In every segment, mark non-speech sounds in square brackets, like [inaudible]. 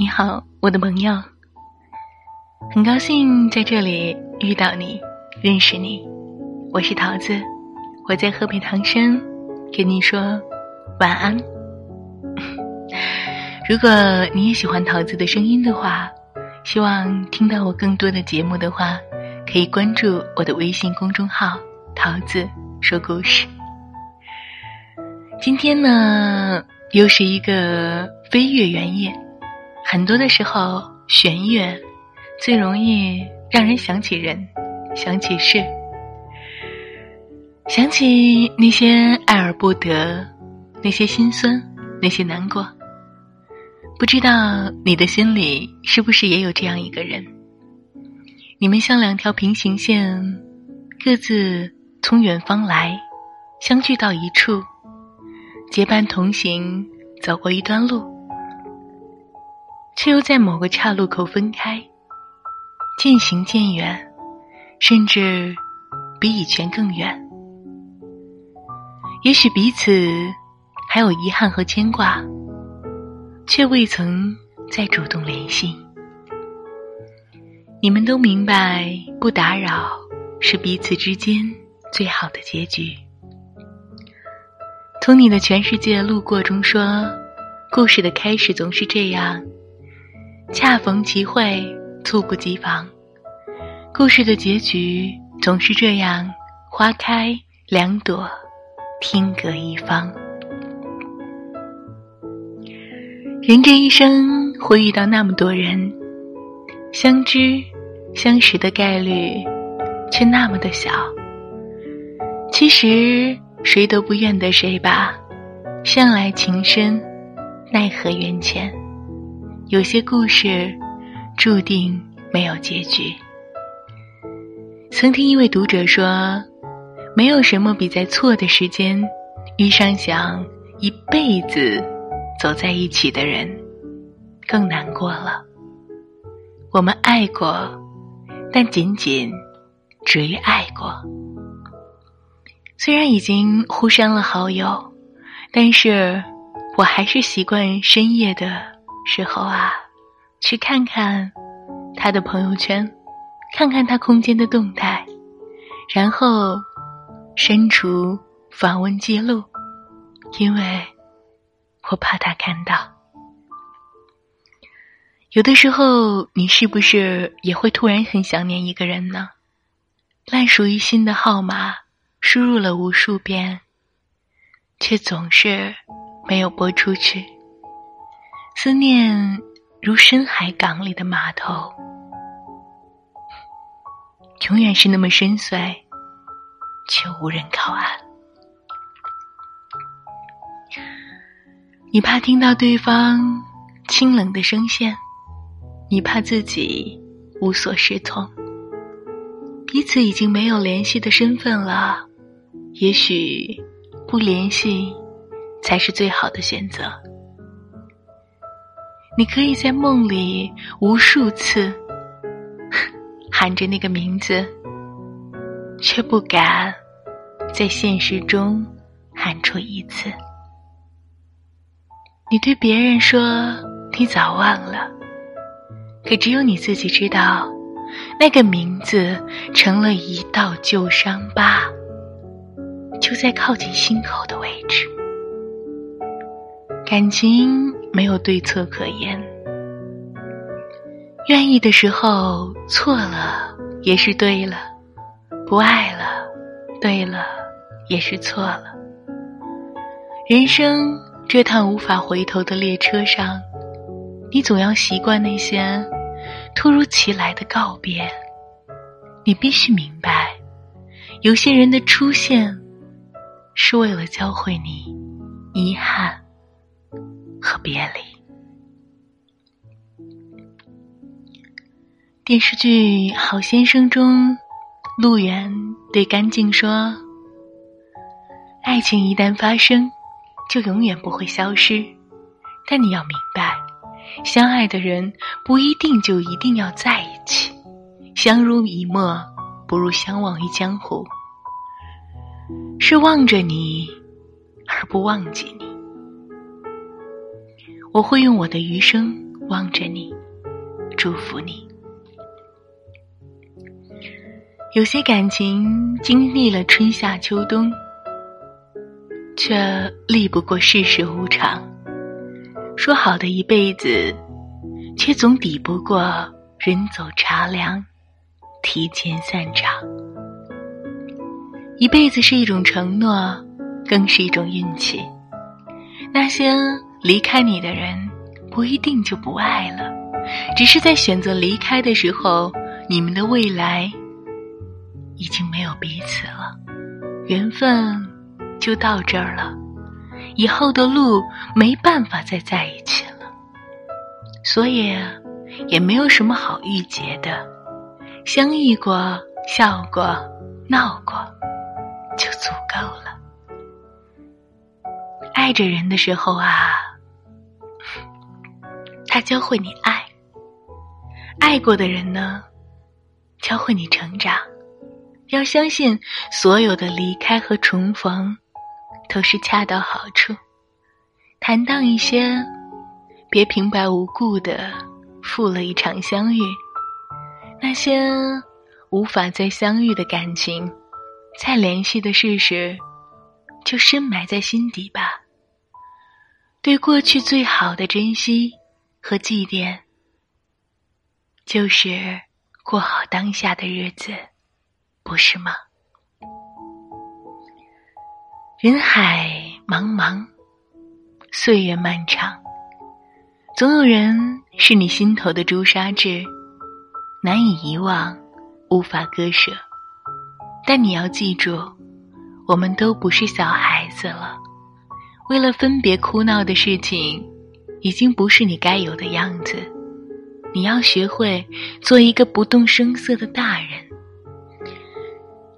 你好，我的朋友。很高兴在这里遇到你，认识你。我是桃子，我在河北唐山，跟你说晚安。[laughs] 如果你也喜欢桃子的声音的话，希望听到我更多的节目的话，可以关注我的微信公众号“桃子说故事”。今天呢，又是一个飞月圆夜。很多的时候，弦乐最容易让人想起人，想起事，想起那些爱而不得，那些心酸，那些难过。不知道你的心里是不是也有这样一个人？你们像两条平行线，各自从远方来，相聚到一处，结伴同行，走过一段路。却又在某个岔路口分开，渐行渐远，甚至比以前更远。也许彼此还有遗憾和牵挂，却未曾再主动联系。你们都明白，不打扰是彼此之间最好的结局。从你的全世界路过中说，故事的开始总是这样。恰逢其会，猝不及防。故事的结局总是这样：花开两朵，天各一方。人这一生会遇到那么多人，相知相识的概率却那么的小。其实谁都不怨得谁吧，向来情深，奈何缘浅。有些故事注定没有结局。曾听一位读者说：“没有什么比在错的时间遇上想一辈子走在一起的人更难过了。”我们爱过，但仅仅止于爱过。虽然已经互删了好友，但是我还是习惯深夜的。时候啊，去看看他的朋友圈，看看他空间的动态，然后删除访问记录，因为我怕他看到。有的时候，你是不是也会突然很想念一个人呢？烂熟于心的号码输入了无数遍，却总是没有拨出去。思念如深海港里的码头，永远是那么深邃，却无人靠岸。你怕听到对方清冷的声线，你怕自己无所适从。彼此已经没有联系的身份了，也许不联系才是最好的选择。你可以在梦里无数次 [laughs] 喊着那个名字，却不敢在现实中喊出一次。你对别人说你早忘了，可只有你自己知道，那个名字成了一道旧伤疤，就在靠近心口的位置。感情。没有对错可言，愿意的时候错了也是对了，不爱了，对了也是错了。人生这趟无法回头的列车上，你总要习惯那些突如其来的告别。你必须明白，有些人的出现是为了教会你遗憾。和别离。电视剧《好先生》中，陆远对干净说：“爱情一旦发生，就永远不会消失。但你要明白，相爱的人不一定就一定要在一起。相濡以沫，不如相忘于江湖。是望着你，而不忘记你。”我会用我的余生望着你，祝福你。有些感情经历了春夏秋冬，却历不过世事无常。说好的一辈子，却总抵不过人走茶凉，提前散场。一辈子是一种承诺，更是一种运气。那些离开你的人，不一定就不爱了，只是在选择离开的时候，你们的未来。已经没有彼此了，缘分就到这儿了，以后的路没办法再在一起了，所以也没有什么好郁结的，相遇过、笑过、闹过，就足够了。爱着人的时候啊，他教会你爱；爱过的人呢，教会你成长。要相信，所有的离开和重逢，都是恰到好处，坦荡一些，别平白无故的负了一场相遇。那些无法再相遇的感情，再联系的事实，就深埋在心底吧。对过去最好的珍惜和祭奠，就是过好当下的日子。不是吗？人海茫茫，岁月漫长，总有人是你心头的朱砂痣，难以遗忘，无法割舍。但你要记住，我们都不是小孩子了，为了分别哭闹的事情，已经不是你该有的样子。你要学会做一个不动声色的大人。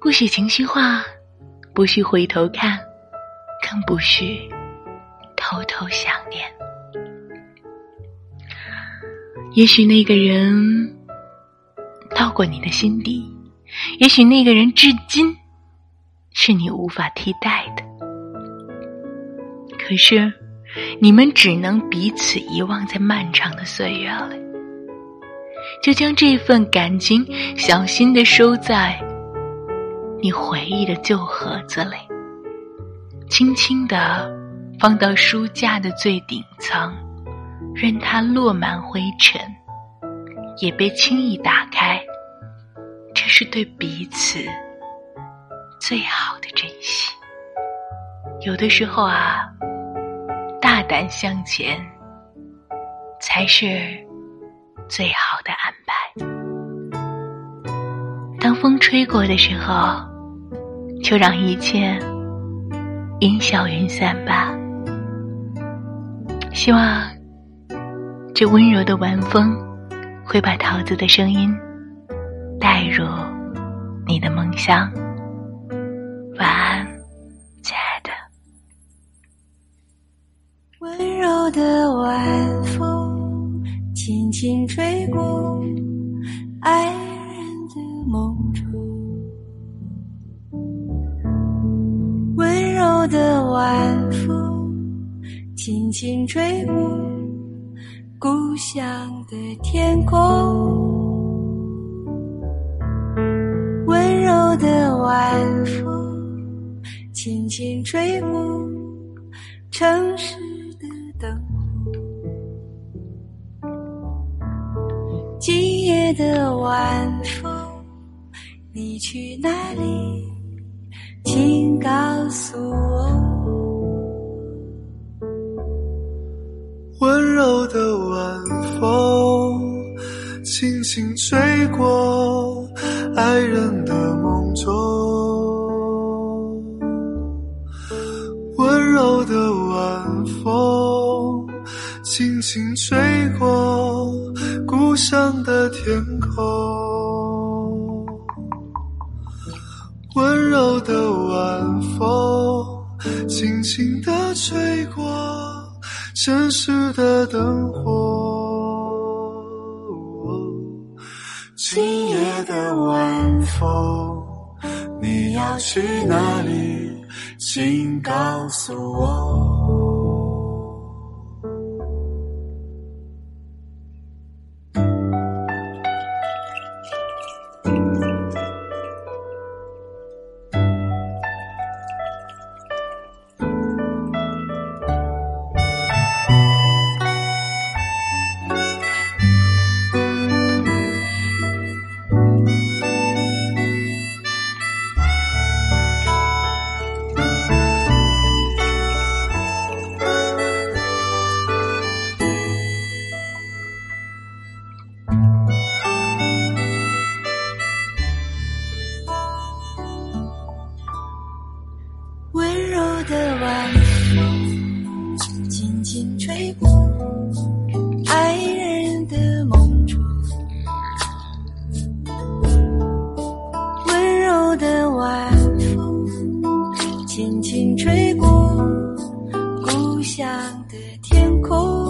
不许情绪化，不许回头看，更不许偷偷想念。也许那个人到过你的心底，也许那个人至今是你无法替代的。可是，你们只能彼此遗忘在漫长的岁月里。就将这份感情小心的收在。你回忆的旧盒子里，轻轻的放到书架的最顶层，任它落满灰尘，也别轻易打开。这是对彼此最好的珍惜。有的时候啊，大胆向前才是最好的安排。当风吹过的时候。就让一切烟消云散吧。希望这温柔的晚风会把桃子的声音带入你的梦乡。晚安，的晚风轻轻吹过爱人的梦中。温柔的晚风轻轻吹过故乡的天空，温柔的晚风轻轻吹过城市晚风，你去哪里？请告诉我，温柔的晚风轻轻吹过爱人的梦中，温柔的晚风轻轻吹过故乡的天空。温柔的晚风，轻轻地吹过城市的灯火。今夜的晚风，你要去哪里？请告诉我。上的天空。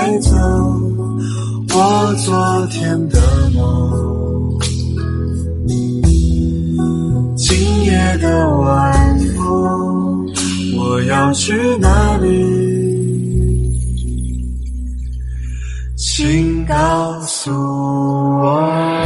带走我昨天的梦今夜的晚风我要去哪里请告诉我